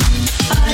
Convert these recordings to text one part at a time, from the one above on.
for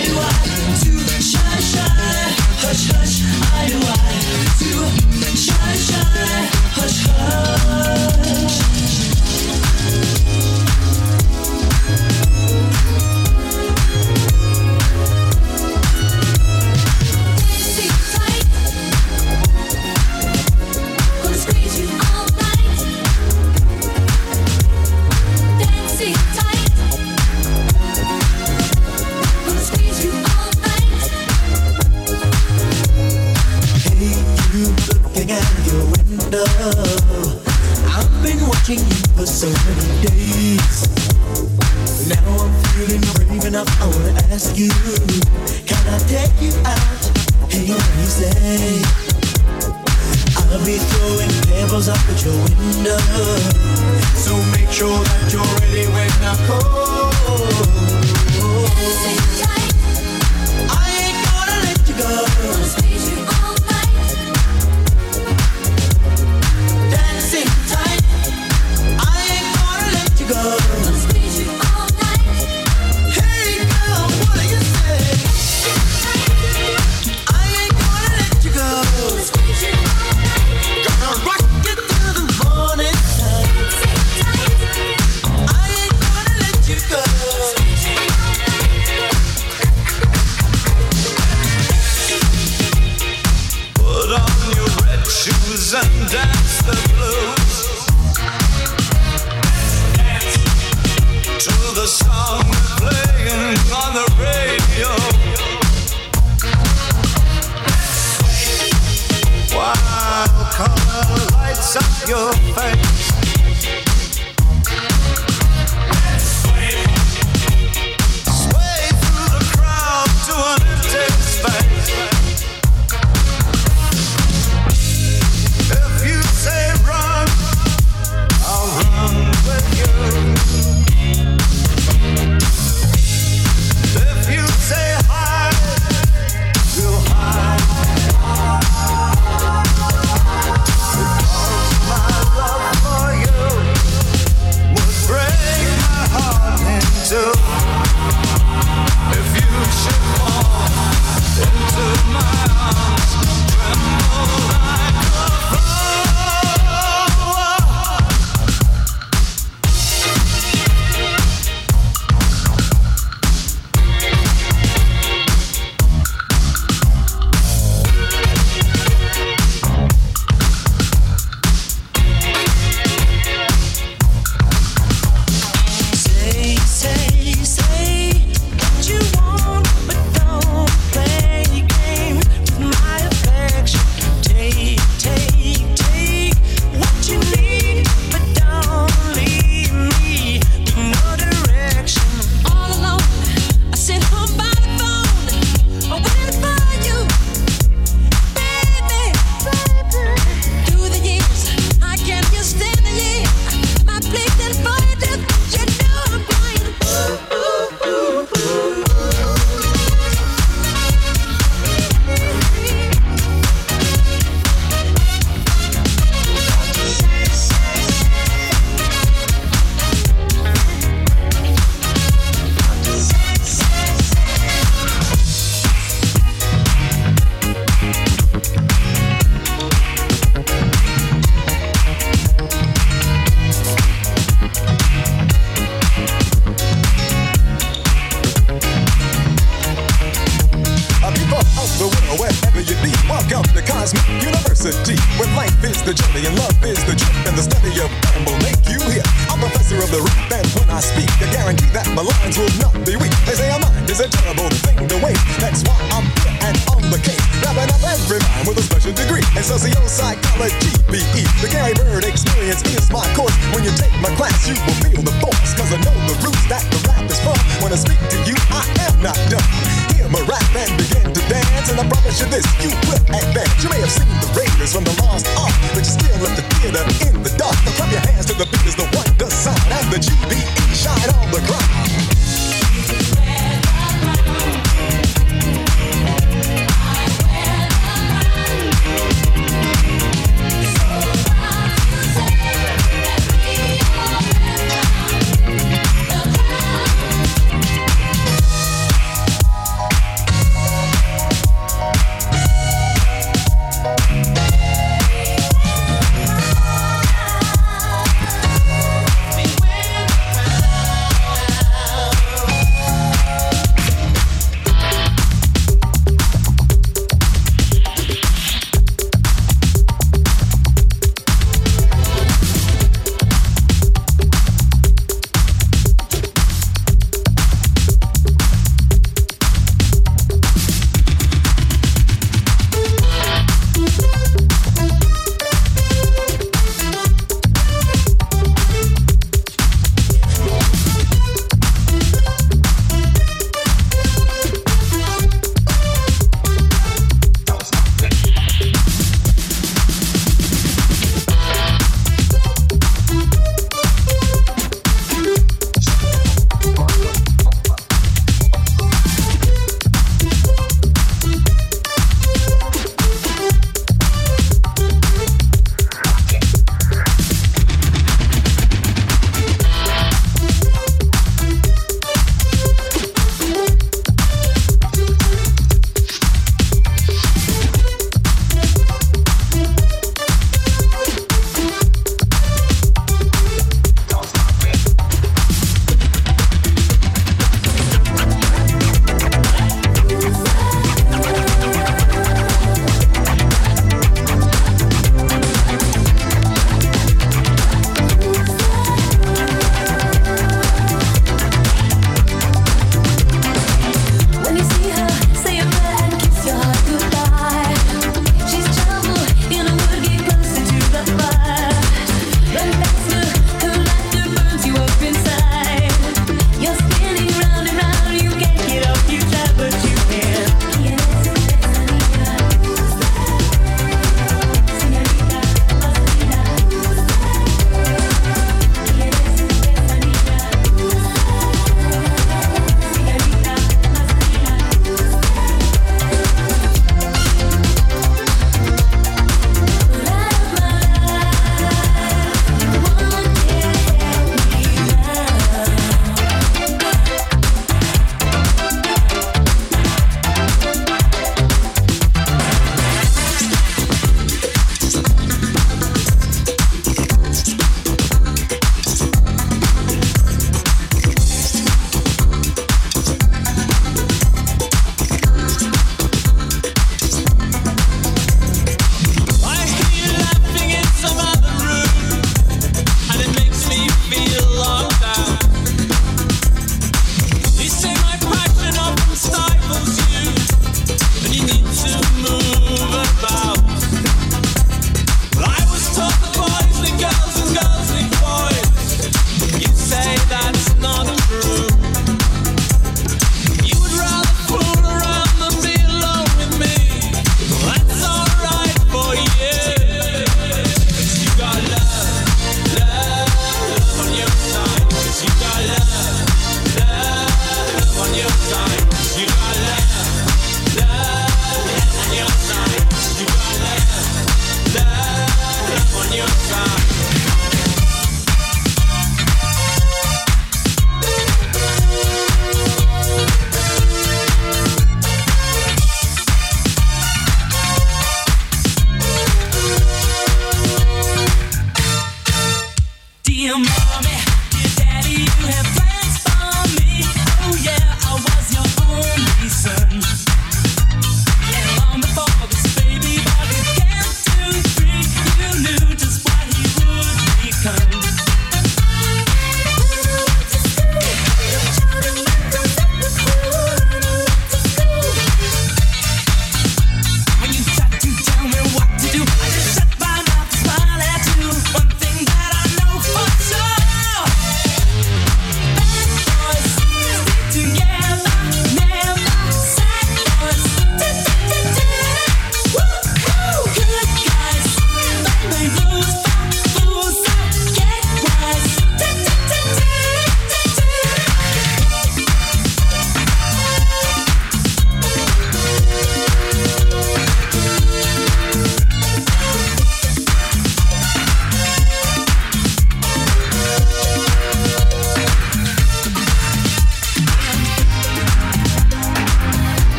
intensity. When life is the journey and love is the trip, and the study of rhyme will make you hear. I'm professor of the rap, and when I speak, I guarantee that my lines will not be weak. They say a mind is a terrible thing to waste. That's why I'm here and on the case, wrapping up every rhyme with a special degree in sociopsychology, BE. The Gary Byrd experience is my course. When you take my class, you will feel the force, cause I know the roots that the rap is from. When I speak to you, I am not done. Hear my rap and begin to dance. And I promise you this, you will advance. You may have seen the Raiders from the Lost Ark, but you still left the theater in the dark. Now clap your hands to the beat as the wonder sign. And the GBE shine on the ground.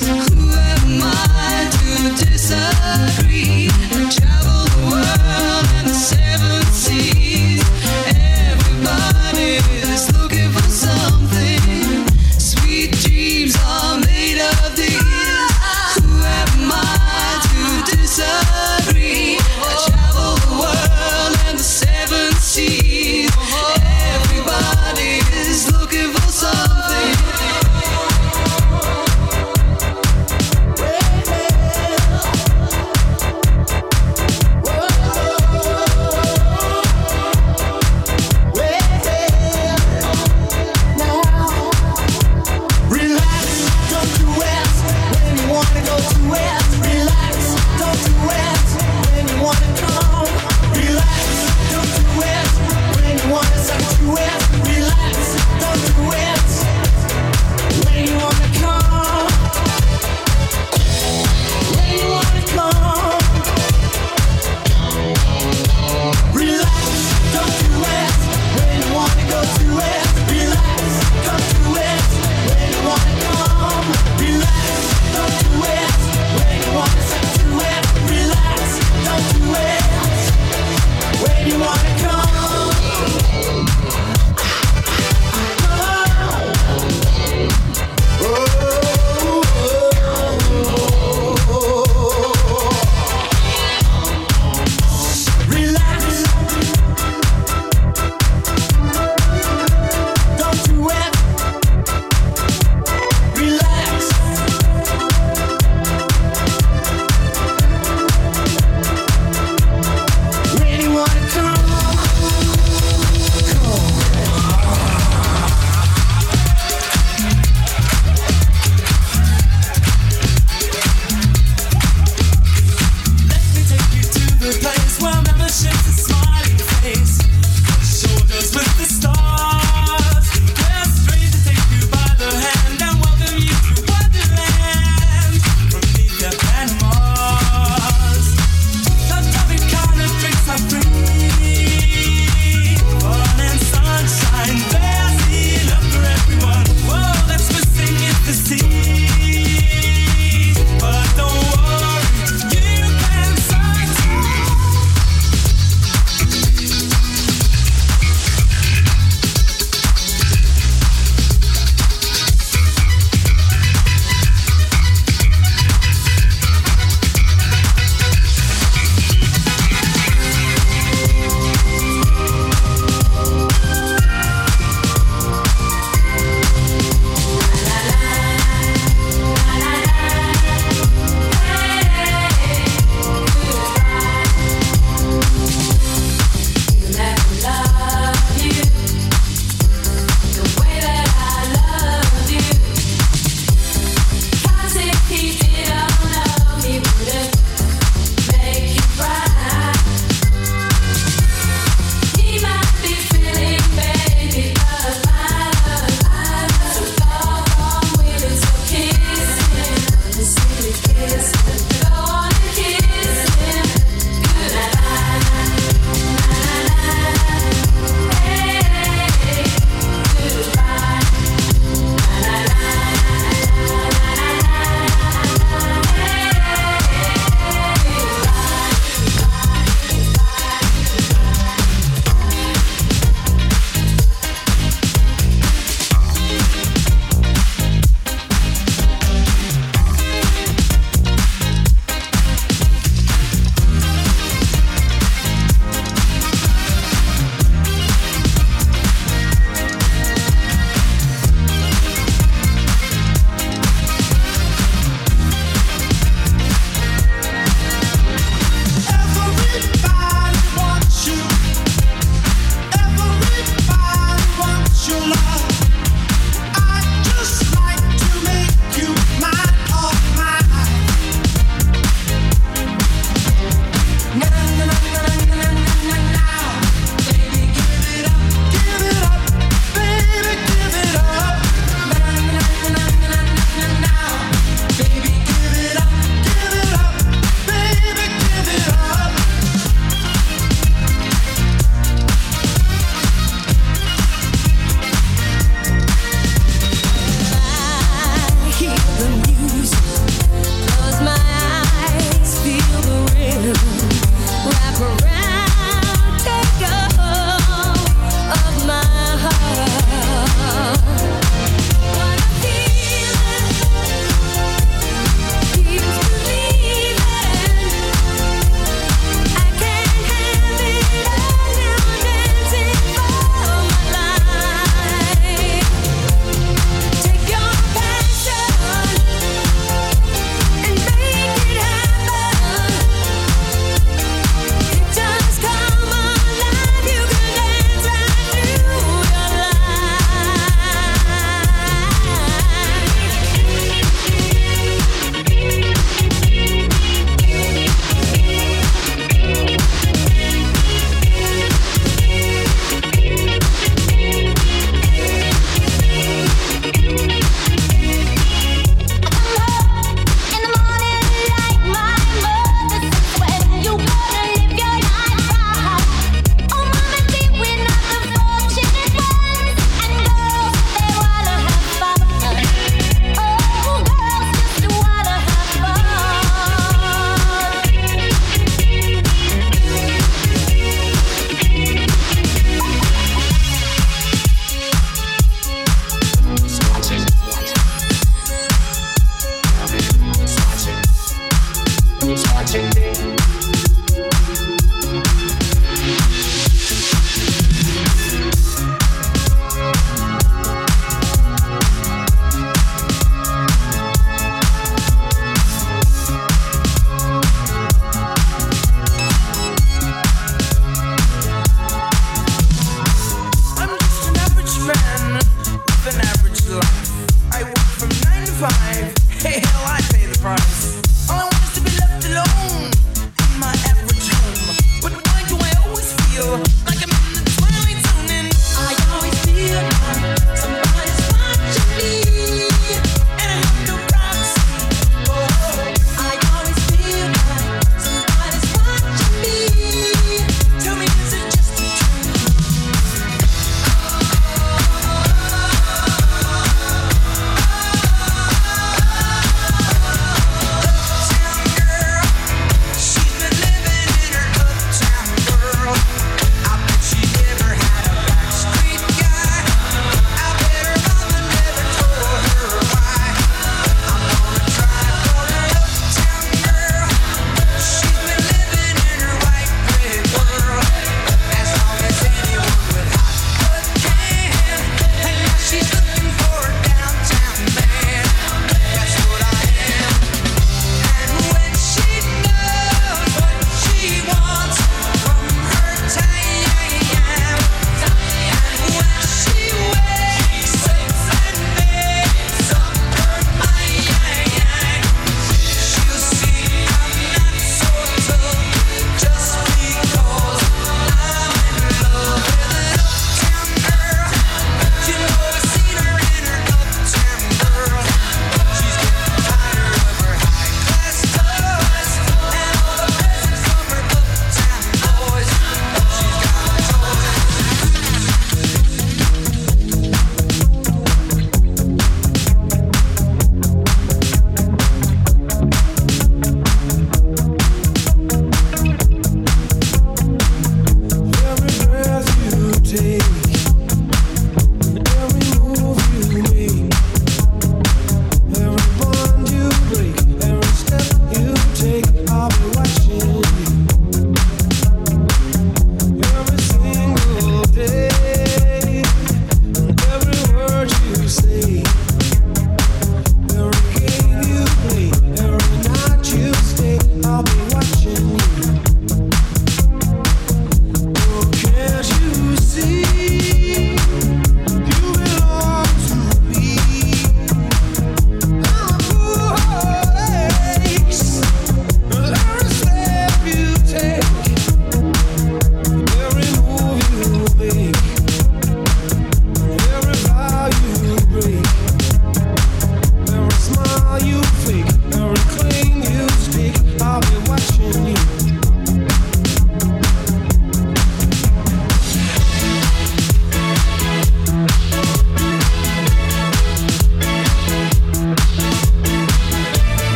Who?